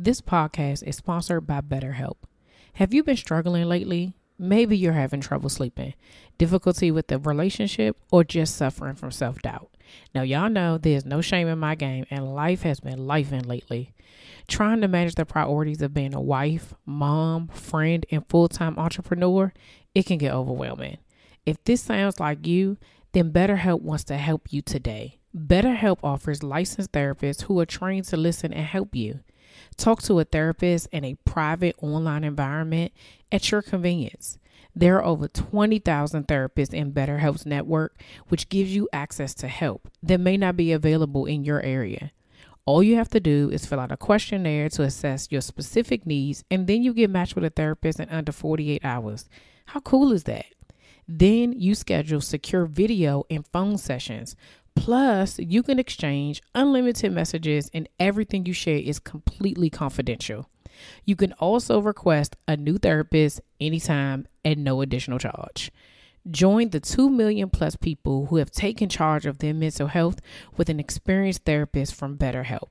This podcast is sponsored by BetterHelp. Have you been struggling lately? Maybe you're having trouble sleeping, difficulty with the relationship, or just suffering from self doubt. Now, y'all know there's no shame in my game, and life has been lifing lately. Trying to manage the priorities of being a wife, mom, friend, and full time entrepreneur, it can get overwhelming. If this sounds like you, then BetterHelp wants to help you today. BetterHelp offers licensed therapists who are trained to listen and help you. Talk to a therapist in a private online environment at your convenience. There are over 20,000 therapists in BetterHelp's network, which gives you access to help that may not be available in your area. All you have to do is fill out a questionnaire to assess your specific needs, and then you get matched with a therapist in under 48 hours. How cool is that? Then you schedule secure video and phone sessions. Plus, you can exchange unlimited messages, and everything you share is completely confidential. You can also request a new therapist anytime at no additional charge. Join the 2 million plus people who have taken charge of their mental health with an experienced therapist from BetterHelp.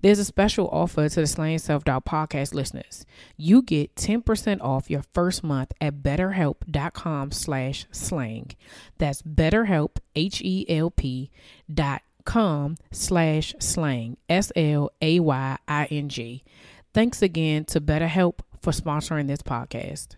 There's a special offer to the Slaying Self Doubt podcast listeners. You get 10% off your first month at betterhelp.com slash slaying. That's betterhelp, H-E-L-P dot com slash slaying, S-L-A-Y-I-N-G. Thanks again to BetterHelp for sponsoring this podcast.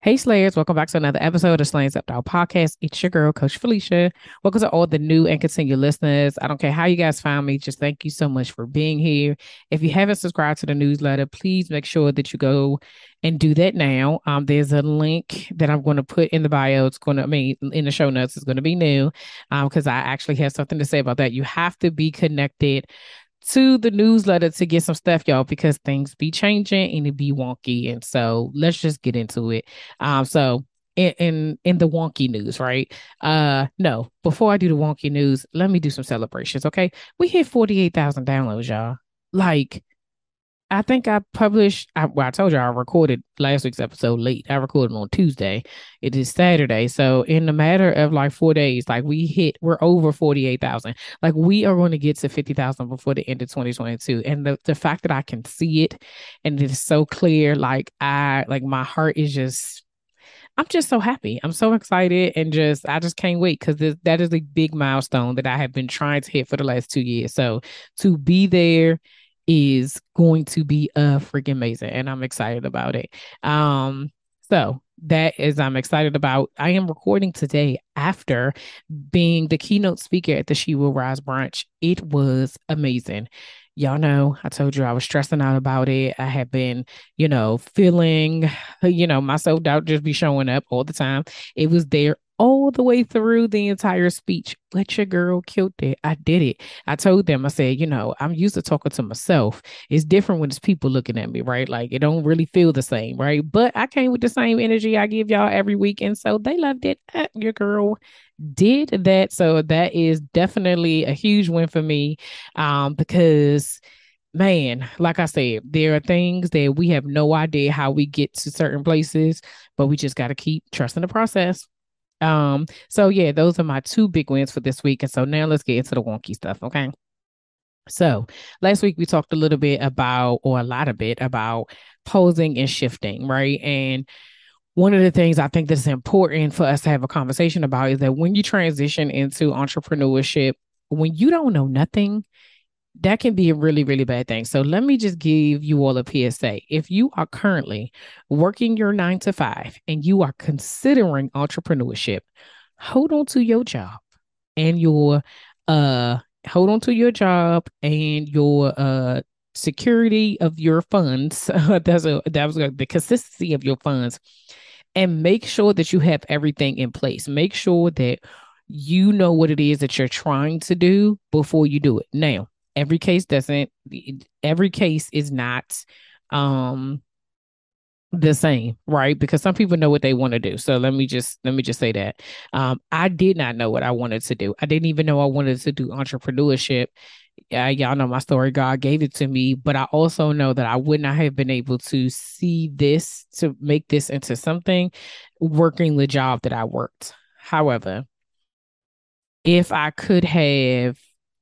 Hey Slayers, welcome back to another episode of Slaying Self Doubt Podcast. It's your girl, Coach Felicia. Welcome to all the new and continued listeners. I don't care how you guys found me, just thank you so much for being here. If you haven't subscribed to the newsletter, please make sure that you go and do that now. Um, there's a link that I'm going to put in the bio. It's going to, I mean, in the show notes, it's going to be new because um, I actually have something to say about that. You have to be connected to the newsletter to get some stuff, y'all, because things be changing and it be wonky. And so let's just get into it. Um, so in, in in the wonky news, right? Uh no, before I do the wonky news, let me do some celebrations. Okay. We hit 48,000 downloads, y'all. Like I think I published. I, well, I told you I recorded last week's episode late. I recorded on Tuesday. It is Saturday, so in the matter of like four days, like we hit, we're over forty eight thousand. Like we are going to get to fifty thousand before the end of twenty twenty two. And the the fact that I can see it and it is so clear, like I like my heart is just. I'm just so happy. I'm so excited and just I just can't wait because that is a big milestone that I have been trying to hit for the last two years. So to be there is going to be a freaking amazing and I'm excited about it. Um so that is I'm excited about. I am recording today after being the keynote speaker at the She Will Rise brunch. It was amazing. Y'all know I told you I was stressing out about it. I have been, you know, feeling, you know, my self doubt just be showing up all the time. It was there all the way through the entire speech. But your girl killed it. I did it. I told them, I said, you know, I'm used to talking to myself. It's different when it's people looking at me, right? Like it don't really feel the same, right? But I came with the same energy I give y'all every week. And so they loved it. Uh, your girl did that. So that is definitely a huge win for me. Um, because man, like I said, there are things that we have no idea how we get to certain places, but we just got to keep trusting the process. Um, so yeah, those are my two big wins for this week. And so now let's get into the wonky stuff. Okay. So last week we talked a little bit about, or a lot of bit about posing and shifting, right? And one of the things I think that's important for us to have a conversation about is that when you transition into entrepreneurship, when you don't know nothing, that can be a really, really bad thing. So let me just give you all a PSA. If you are currently working your nine to five and you are considering entrepreneurship, hold on to your job and your uh hold on to your job and your uh security of your funds. That's a that was a, the consistency of your funds, and make sure that you have everything in place. Make sure that you know what it is that you're trying to do before you do it. Now, every case doesn't every case is not um the same, right? Because some people know what they want to do. So let me just let me just say that. Um, I did not know what I wanted to do. I didn't even know I wanted to do entrepreneurship. Uh, y'all know my story. God gave it to me, but I also know that I would not have been able to see this to make this into something working the job that I worked. However, if I could have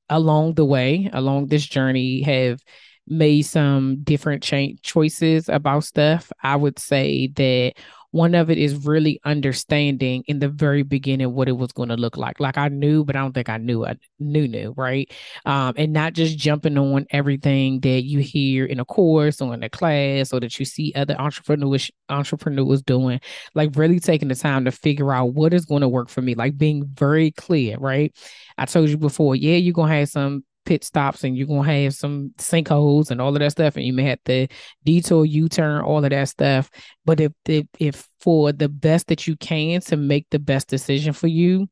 along the way, along this journey, have made some different choices about stuff, I would say that one of it is really understanding in the very beginning what it was going to look like. Like I knew, but I don't think I knew I knew knew, right? Um, and not just jumping on everything that you hear in a course or in a class or that you see other entrepreneurs entrepreneurs doing. Like really taking the time to figure out what is going to work for me. Like being very clear, right? I told you before, yeah, you're gonna have some pit stops and you're gonna have some sinkholes and all of that stuff, and you may have to detour, U-turn, all of that stuff. But if if, if for the best that you can to make the best decision for you,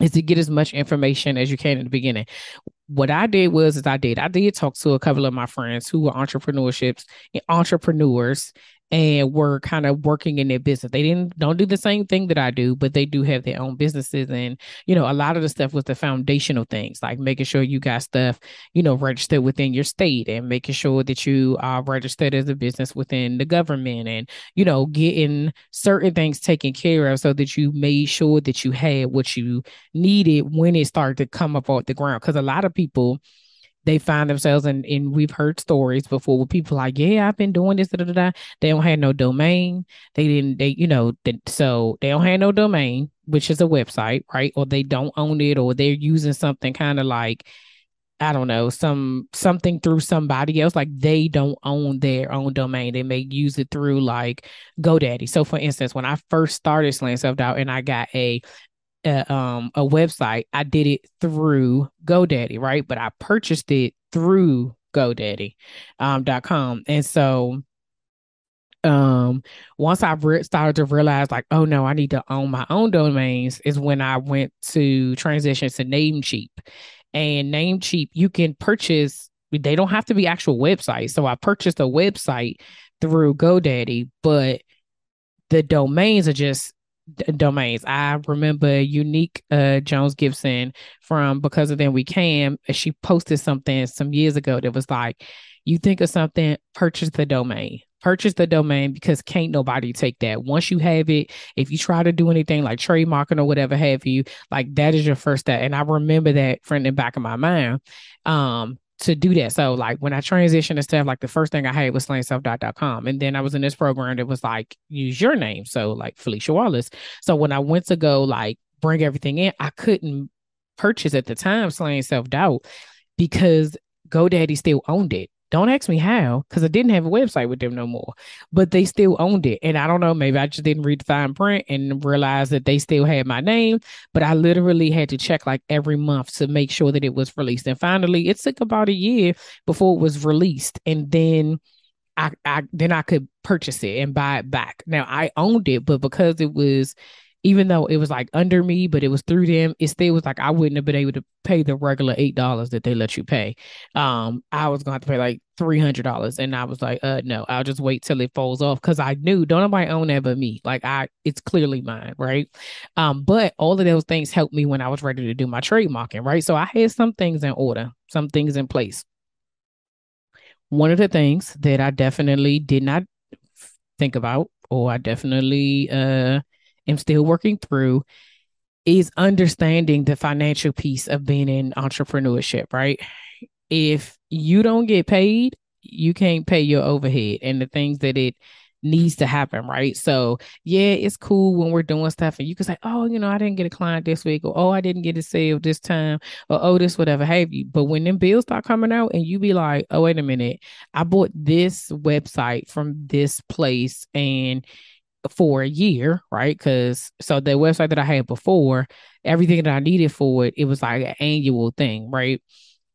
is to get as much information as you can in the beginning. What I did was is I did I did talk to a couple of my friends who were entrepreneurships eh, entrepreneurs and were kind of working in their business. They didn't don't do the same thing that I do, but they do have their own businesses. And you know, a lot of the stuff was the foundational things, like making sure you got stuff, you know, registered within your state and making sure that you are registered as a business within the government and, you know, getting certain things taken care of so that you made sure that you had what you needed when it started to come up off the ground. Because a lot of people they find themselves and and we've heard stories before with people like, yeah, I've been doing this, da, da, da. they don't have no domain. They didn't, they, you know, so they don't have no domain, which is a website, right? Or they don't own it, or they're using something kind of like, I don't know, some something through somebody else. Like they don't own their own domain. They may use it through like GoDaddy. So for instance, when I first started Slaying Self Doubt and I got a a, um a website, I did it through GoDaddy, right? But I purchased it through GoDaddy um, dot com. And so um once I re- started to realize like, oh no, I need to own my own domains is when I went to transition to Namecheap. And Namecheap, you can purchase they don't have to be actual websites. So I purchased a website through GoDaddy, but the domains are just domains. I remember Eunique uh, Jones Gibson from Because of Them We Can. She posted something some years ago that was like, you think of something, purchase the domain. Purchase the domain because can't nobody take that. Once you have it, if you try to do anything like trademarking or whatever have you, like that is your first step. And I remember that from the back of my mind. Um, to do that. So like when I transitioned and stuff, like the first thing I had was slayingselfdoubt.com. And then I was in this program that was like, use your name. So like Felicia Wallace. So when I went to go like bring everything in, I couldn't purchase at the time Slaying Self Doubt because GoDaddy still owned it. Don't ask me how, because I didn't have a website with them no more. But they still owned it. And I don't know, maybe I just didn't read the fine print and realize that they still had my name. But I literally had to check like every month to make sure that it was released. And finally, it took about a year before it was released. And then I, I then I could purchase it and buy it back. Now I owned it, but because it was even though it was like under me, but it was through them, it still was like I wouldn't have been able to pay the regular eight dollars that they let you pay. Um, I was gonna have to pay like three hundred dollars, and I was like, uh, no, I'll just wait till it falls off because I knew don't nobody own that but me. Like I, it's clearly mine, right? Um, but all of those things helped me when I was ready to do my trademarking, right? So I had some things in order, some things in place. One of the things that I definitely did not think about, or I definitely uh am still working through is understanding the financial piece of being in entrepreneurship, right? If you don't get paid, you can't pay your overhead and the things that it needs to happen, right? So, yeah, it's cool when we're doing stuff and you can say, oh, you know, I didn't get a client this week, or oh, I didn't get a sale this time, or oh, this, whatever have you. But when them bills start coming out and you be like, oh, wait a minute, I bought this website from this place and for a year, right? Because so the website that I had before, everything that I needed for it, it was like an annual thing, right?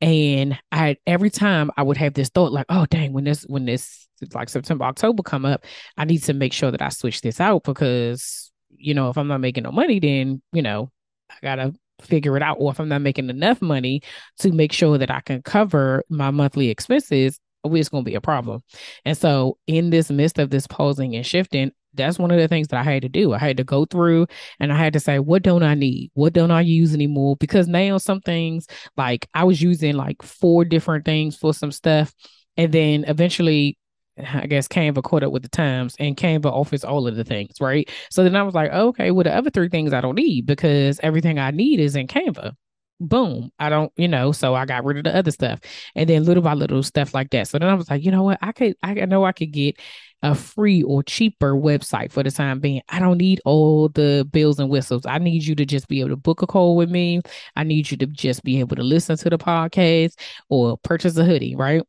And I every time I would have this thought like, oh dang, when this when this like September, October come up, I need to make sure that I switch this out because you know, if I'm not making no money, then you know, I gotta figure it out. Or if I'm not making enough money to make sure that I can cover my monthly expenses, oh, it's going to be a problem. And so, in this midst of this posing and shifting, that's one of the things that I had to do. I had to go through and I had to say, what don't I need? What don't I use anymore? Because now some things like I was using like four different things for some stuff. And then eventually I guess Canva caught up with the times and Canva offers all of the things, right? So then I was like, okay, well, the other three things I don't need because everything I need is in Canva. Boom. I don't, you know, so I got rid of the other stuff. And then little by little stuff like that. So then I was like, you know what? I could, I know I could get a free or cheaper website for the time being. I don't need all the bells and whistles. I need you to just be able to book a call with me. I need you to just be able to listen to the podcast or purchase a hoodie, right?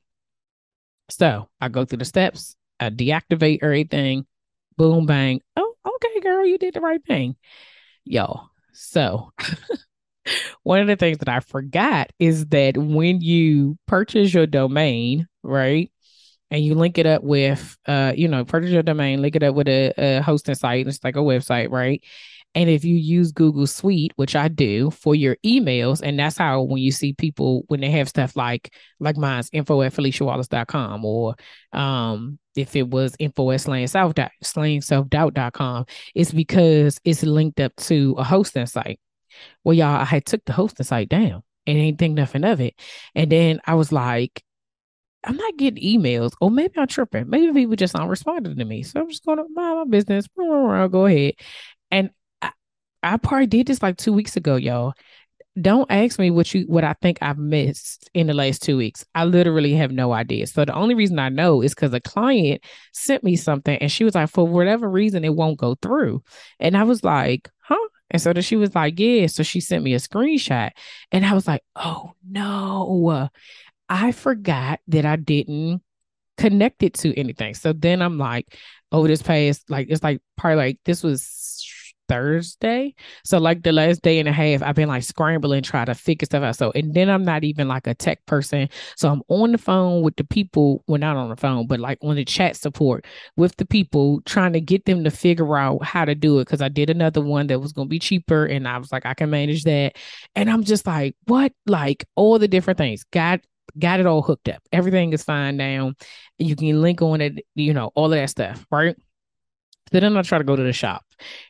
So I go through the steps, I deactivate everything, boom, bang. Oh, okay, girl, you did the right thing. Yo, so one of the things that I forgot is that when you purchase your domain, right? And you link it up with, uh, you know, purchase your domain, link it up with a, a hosting site. It's like a website, right? And if you use Google Suite, which I do for your emails, and that's how when you see people when they have stuff like like mine's info at FeliciaWallace.com or um if it was info at slayingselfdoubt.com, it's because it's linked up to a hosting site. Well, y'all, I had took the hosting site down and ain't think nothing of it. And then I was like, I'm not getting emails, or maybe I'm tripping. Maybe people just aren't responding to me. So I'm just going to mind my business. I'll go ahead. And I probably did this like two weeks ago, y'all. Don't ask me what you what I think I've missed in the last two weeks. I literally have no idea. So the only reason I know is because a client sent me something and she was like, for whatever reason, it won't go through. And I was like, huh? And so then she was like, yeah. So she sent me a screenshot. And I was like, oh no. I forgot that I didn't connect it to anything. So then I'm like, oh, this past, like, it's like probably like this was Thursday. So like the last day and a half, I've been like scrambling, trying to figure stuff out. So and then I'm not even like a tech person. So I'm on the phone with the people, well, not on the phone, but like on the chat support with the people, trying to get them to figure out how to do it. Cause I did another one that was gonna be cheaper. And I was like, I can manage that. And I'm just like, what? Like all the different things. Got got it all hooked up. Everything is fine now. You can link on it, you know, all of that stuff, right? So then I try to go to the shop.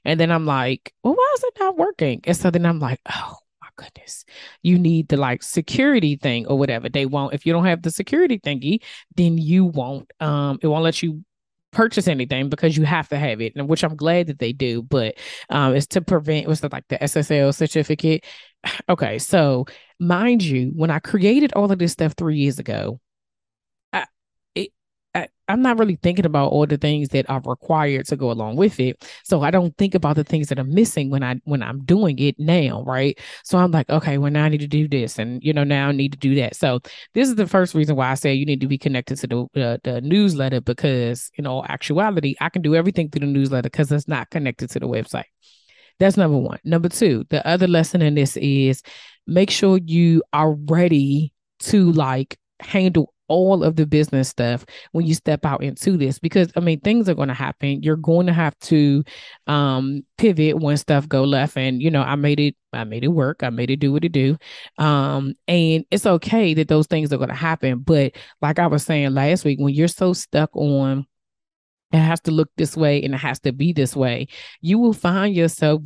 And then I'm like, well, why is it not working? And so then I'm like, oh my goodness, you need the like security thing or whatever. They won't, if you don't have the security thingy, then you won't, um, it won't let you purchase anything because you have to have it, and which I'm glad that they do, but um, it's to prevent what's the, like the SSL certificate. Okay, so mind you, when I created all of this stuff three years ago, I, am not really thinking about all the things that are required to go along with it. So I don't think about the things that are missing when I when I'm doing it now, right? So I'm like, okay, well now I need to do this, and you know now I need to do that. So this is the first reason why I say you need to be connected to the uh, the newsletter because in all actuality, I can do everything through the newsletter because it's not connected to the website. That's number one. Number two, the other lesson in this is make sure you are ready to like handle all of the business stuff when you step out into this because i mean things are going to happen. You're going to have to um pivot when stuff go left and you know i made it i made it work. I made it do what it do. Um and it's okay that those things are going to happen but like i was saying last week when you're so stuck on it has to look this way and it has to be this way you will find yourself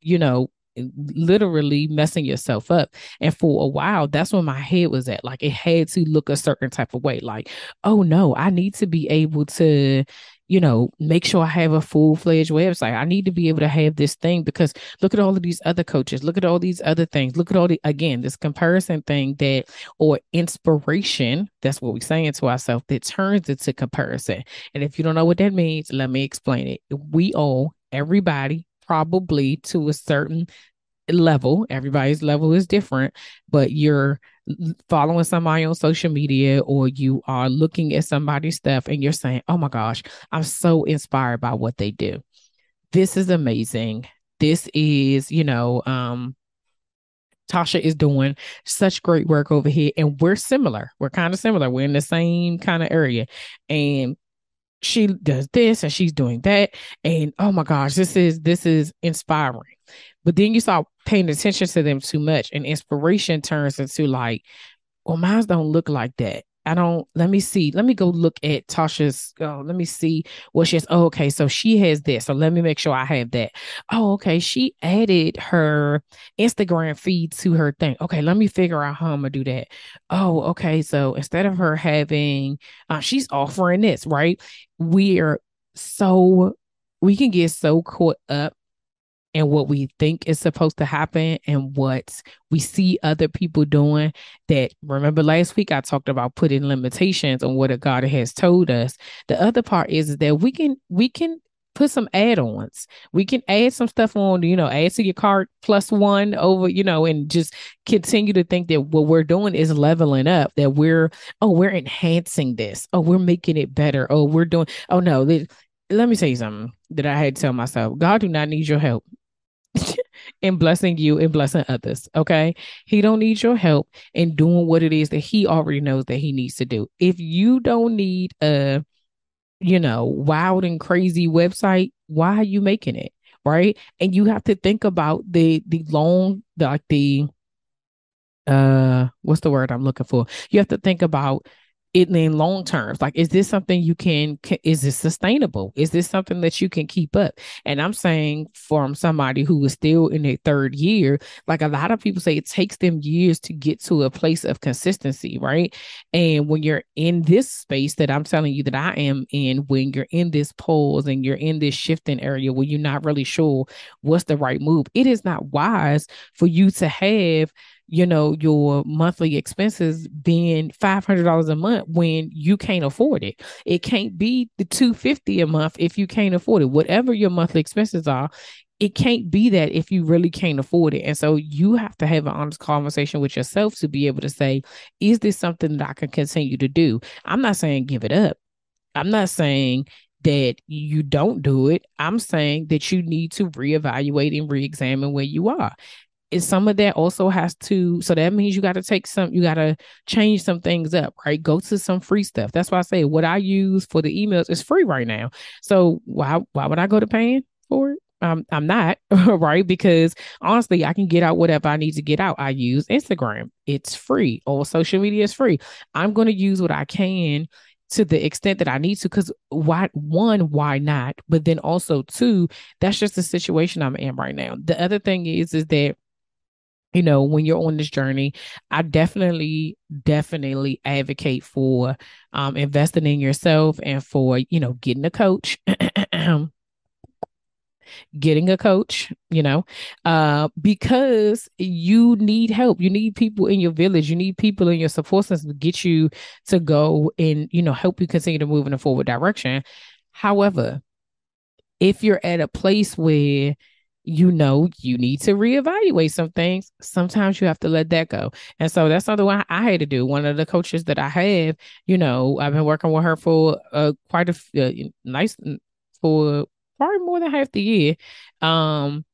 you know literally messing yourself up. And for a while, that's where my head was at. Like it had to look a certain type of way. Like, oh no, I need to be able to, you know, make sure I have a full fledged website. I need to be able to have this thing because look at all of these other coaches. Look at all these other things. Look at all the, again, this comparison thing that, or inspiration, that's what we're saying to ourselves, that turns into comparison. And if you don't know what that means, let me explain it. We all, everybody, probably to a certain level. Everybody's level is different, but you're following somebody on social media or you are looking at somebody's stuff and you're saying, Oh my gosh, I'm so inspired by what they do. This is amazing. This is, you know, um, Tasha is doing such great work over here, and we're similar. We're kind of similar. We're in the same kind of area. And she does this and she's doing that. And oh my gosh this is this is inspiring. But then you start paying attention to them too much and inspiration turns into like well mine don't look like that I don't let me see. Let me go look at Tasha's. Oh, let me see what she has. Oh, okay. So she has this. So let me make sure I have that. Oh, okay. She added her Instagram feed to her thing. Okay, let me figure out how I'm gonna do that. Oh, okay. So instead of her having uh, she's offering this, right? We're so we can get so caught up and what we think is supposed to happen and what we see other people doing that remember last week I talked about putting limitations on what a God has told us. The other part is is that we can we can put some add-ons. We can add some stuff on, you know, add to your cart plus one over, you know, and just continue to think that what we're doing is leveling up, that we're, oh, we're enhancing this. Oh, we're making it better. Oh, we're doing, oh no, let me tell you something that I had to tell myself. God do not need your help. in blessing you and blessing others. Okay. He don't need your help in doing what it is that he already knows that he needs to do. If you don't need a, you know, wild and crazy website, why are you making it? Right. And you have to think about the the long the like the uh what's the word I'm looking for? You have to think about it in long terms like is this something you can, can, is this sustainable? Is this something that you can keep up? And i'm saying from somebody who is still in their third year like a lot of people say it takes them years to get to a place of consistency right? And when you're in this space that i'm telling you that i am in when you're in this pause and you're in this shifting area where you're not really sure what's the right move it is not wise for you to have you know your monthly expenses being $500 a month when you can't afford it. It can't be the 250 a month if you can't afford it. Whatever your monthly expenses are it can't be that if you really can't afford it. And so you have to have an honest conversation with yourself to be able to say is this something that i can continue to do? I'm not saying give it up. I'm not saying that you don't do it. I'm saying that you need to reevaluate and re-examine where you are is some of that also has to so that means you got to take some you got to change some things up right go to some free stuff that's why i say what i use for the emails is free right now so why why would i go to paying for it um, I'm not right because honestly, I can get out whatever I need to get out. I use Instagram; it's free. All social media is free. I'm going to use what I can to the extent that I need to. Because why? One, why not? But then also two, that's just the situation I'm in right now. The other thing is, is that you know, when you're on this journey, I definitely, definitely advocate for um, investing in yourself and for, you know, getting a coach. getting a coach, you know, uh, because you need help. You need people in your village. You need people in your support system to get you to go and, you know, help you continue to move in a forward direction. However, if you're at a place where you know you need to reevaluate some things. Sometimes you have to let that go. And so that's something I, I had to do. One of the coaches that i have you know i've been working with her for uh, quite a uh, nice for probably more than half the year. Um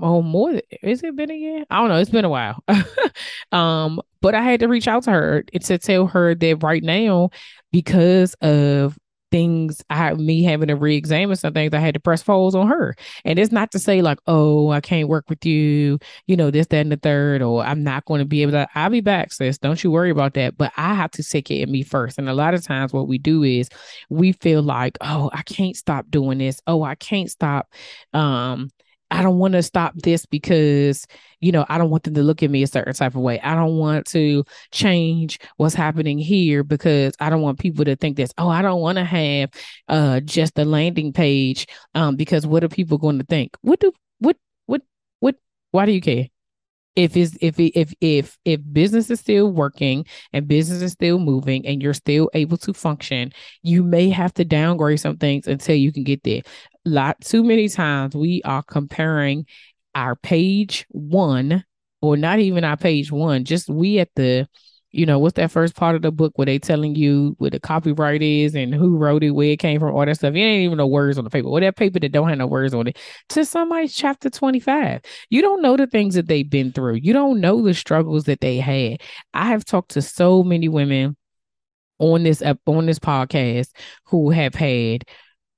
oh more is it been a year? I don't know. It's been a while. Um but i had to reach out to her to tell her that right now because of things I have me having to re-examine some things I had to press pause on her. And it's not to say like, oh, I can't work with you, you know, this, that, and the third, or I'm not going to be able to I'll be back, sis. Don't you worry about that. But I have to take it of me first. And a lot of times what we do is we feel like, oh, I can't stop doing this. Oh, I can't stop um I don't want to stop this because, you know, I don't want them to look at me a certain type of way. I don't want to change what's happening here because I don't want people to think this, oh, I don't want to have uh just a landing page um because what are people going to think? What do what what what why do you care? if it's if if if if business is still working and business is still moving and you're still able to function you may have to downgrade some things until you can get there lot too many times we are comparing our page one or not even our page one just we at the you know, what's that first part of the book where they telling you what the copyright is and who wrote it, where it came from, all that stuff. You ain't even know words on the paper. Or that paper that don't have no words on it. To somebody's chapter 25. You don't know the things that they've been through. You don't know the struggles that they had. I have talked to so many women on this uh, on this podcast who have had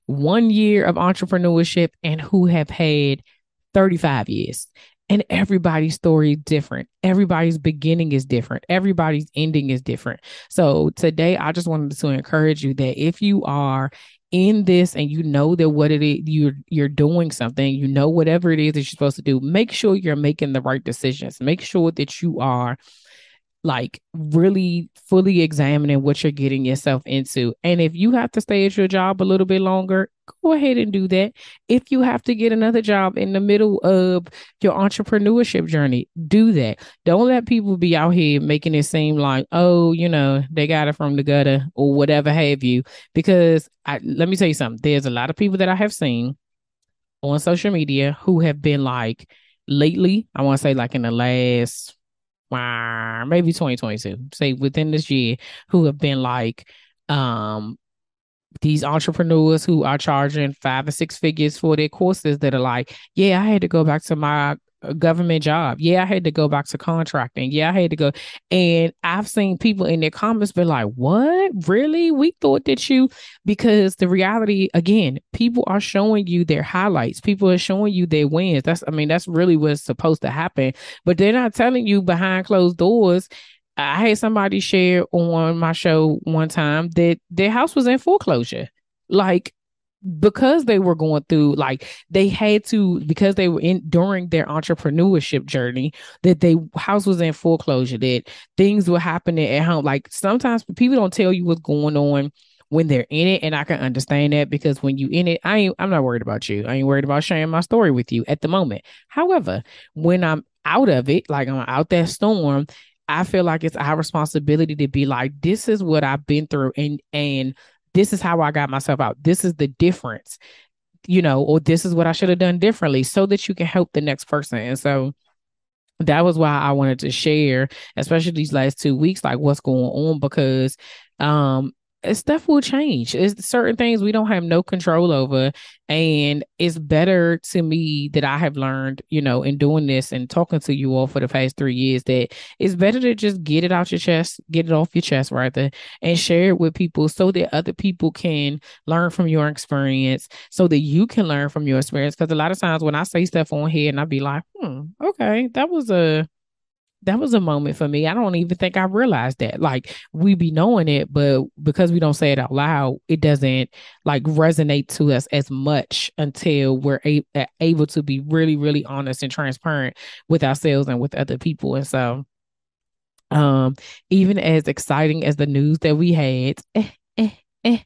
one year of entrepreneurship and who have had 35 years And everybody's story is different. Everybody's beginning is different. Everybody's ending is different. So today, I just wanted to encourage you that if you are in this and you know that what it is you're you're doing something you know whatever it is that you're supposed to do make sure you're making the right decisions make sure that you are like really fully examining what you're getting yourself into. And if you have to stay at your job a little bit longer, go ahead and do that. If you have to get another job in the middle of your entrepreneurship journey, do that. Don't let people be out here making it seem like, oh, you know, they got it from the gutter or whatever have you. Because I, let me tell you something, there's a lot of people that I have seen on social media who have been like, lately, I want to say like in the last maybe 2022, say within this year, who have been like um these entrepreneurs who are charging five or six figures for their courses that are like, yeah, I had to go back to my government job. Yeah, I had to go back to contracting. Yeah, I had to go. And I've seen people in their comments be like, What? Really? We thought that you, because the reality, again, people are showing you their highlights. People are showing you their wins. That's, I mean, that's really what's supposed to happen. But they're not telling you behind closed doors. I had somebody share on my show one time that their house was in foreclosure. Like because they were going through like they had to because they were in during their entrepreneurship journey that they house was in foreclosure that things were happening at home. Like sometimes people don't tell you what's going on when they're in it and I can understand that because when you in it I ain't I'm not worried about you. I ain't worried about sharing my story with you at the moment. However when I'm out of it like I'm out that storm I feel like it's our responsibility to be like this is what I've been through and and this is how I got myself out. This is the difference, you know, or this is what I should have done differently so that you can help the next person. And so that was why I wanted to share, especially these last two weeks, like what's going on because um stuff will change. It's certain things we don't have no control over. And it's better to me that I have learned, you know, in doing this and talking to you all for the past three years that it's better to just get it out your chest, get it off your chest rather, and share it with people so that other people can learn from your experience, so that you can learn from your experience. Because a lot of times when I say stuff on here and I be like, hmm, okay, that was a that was a moment for me. I don't even think I realized that. Like we be knowing it, but because we don't say it out loud, it doesn't like resonate to us as much until we're a- able to be really, really honest and transparent with ourselves and with other people. And so, um, even as exciting as the news that we had, eh, eh, eh,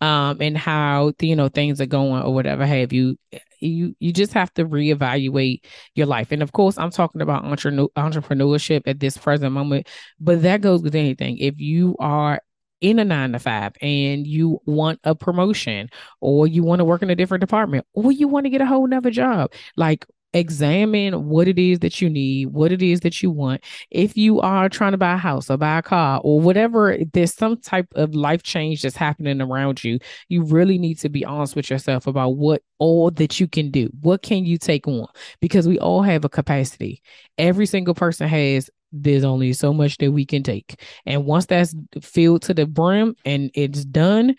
um, and how you know things are going or whatever have you you you just have to reevaluate your life. And of course i'm talking about entre- entrepreneurship at this present moment but that goes with anything. If you are in a nine to five and you want a promotion or you want to work in a different department or you want to get a whole nother job like examine what it is that you need, what it is that you want. If you are trying to buy a house or buy a car or whatever, there's some type of life change that's happening around you. You really need to be honest with yourself about what all that you can do. What can you take on? Because we all have a capacity. Every single person has there's only so much that we can take. And once that's filled to the brim and it's done,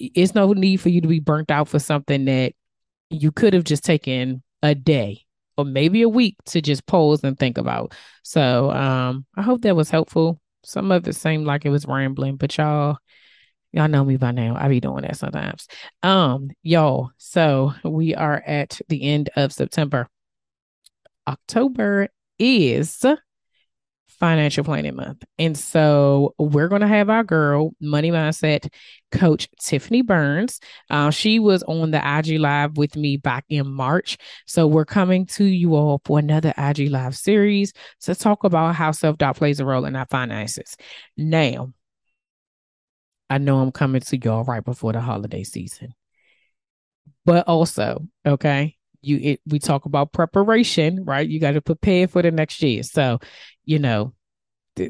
it's no need for you to be burnt out for something that you could have just taken a day or maybe a week to just pause and think about. So um I hope that was helpful. Some of it seemed like it was rambling, but y'all y'all know me by now. I be doing that sometimes. Um y'all, so we are at the end of September. October is financial planning month. And so we're going to have our girl, money mindset coach Tiffany Burns. Uh, she was on the IG Live with me back in March. So we're coming to you all for another IG Live series to talk about how self doubt plays a role in our finances. Now, I know I'm coming to y'all right before the holiday season. But also, okay, you it, we talk about preparation, right? You got to prepare for the next year. So, you know,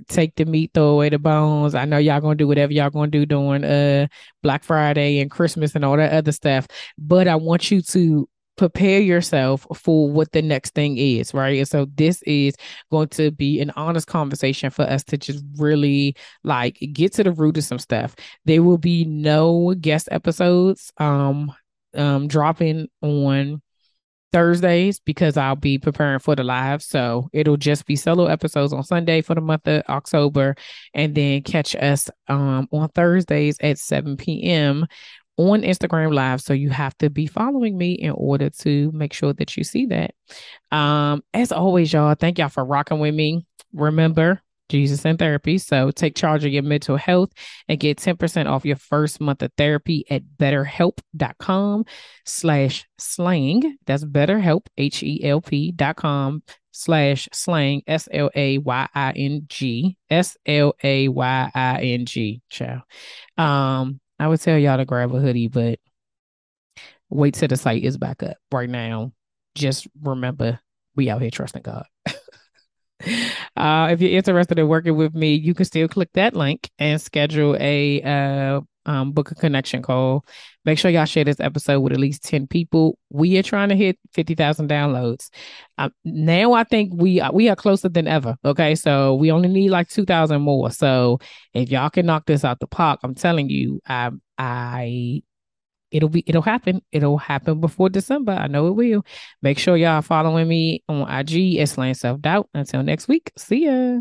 take the meat, throw away the bones. I know y'all gonna do whatever y'all gonna do during uh Black Friday and Christmas and all that other stuff. But I want you to prepare yourself for what the next thing is, right? And so this is going to be an honest conversation for us to just really like get to the root of some stuff. There will be no guest episodes um um dropping on Thursdays because I'll be preparing for the live. So it'll just be solo episodes on Sunday for the month of October. And then catch us um, on Thursdays at 7 p.m. on Instagram Live. So you have to be following me in order to make sure that you see that. Um, as always, y'all, thank y'all for rocking with me. Remember, Jesus and Therapy. So take charge of your mental health and get 10% off your first month of therapy at betterhelp.com slash slaying. That's betterhelp, H-E-L-P dot com slash slaying, S-L-A-Y-I-N-G, S-L-A-Y-I-N-G. Ciao. Um, I would tell y'all to grab a hoodie, but wait till the site is back up right now. Just remember, we out here trusting God. Uh, if you're interested in working with me, you can still click that link and schedule a uh, um, book a connection call. Make sure y'all share this episode with at least 10 people. We are trying to hit 50,000 downloads. Um, now I think we are, we are closer than ever. Okay. So we only need like 2,000 more. So if y'all can knock this out the park, I'm telling you, I, I it'll be it'll happen. It'll happen before December. I know it will. Make sure y'all following me on IG at Slaying Self Doubt. Until next week. See ya.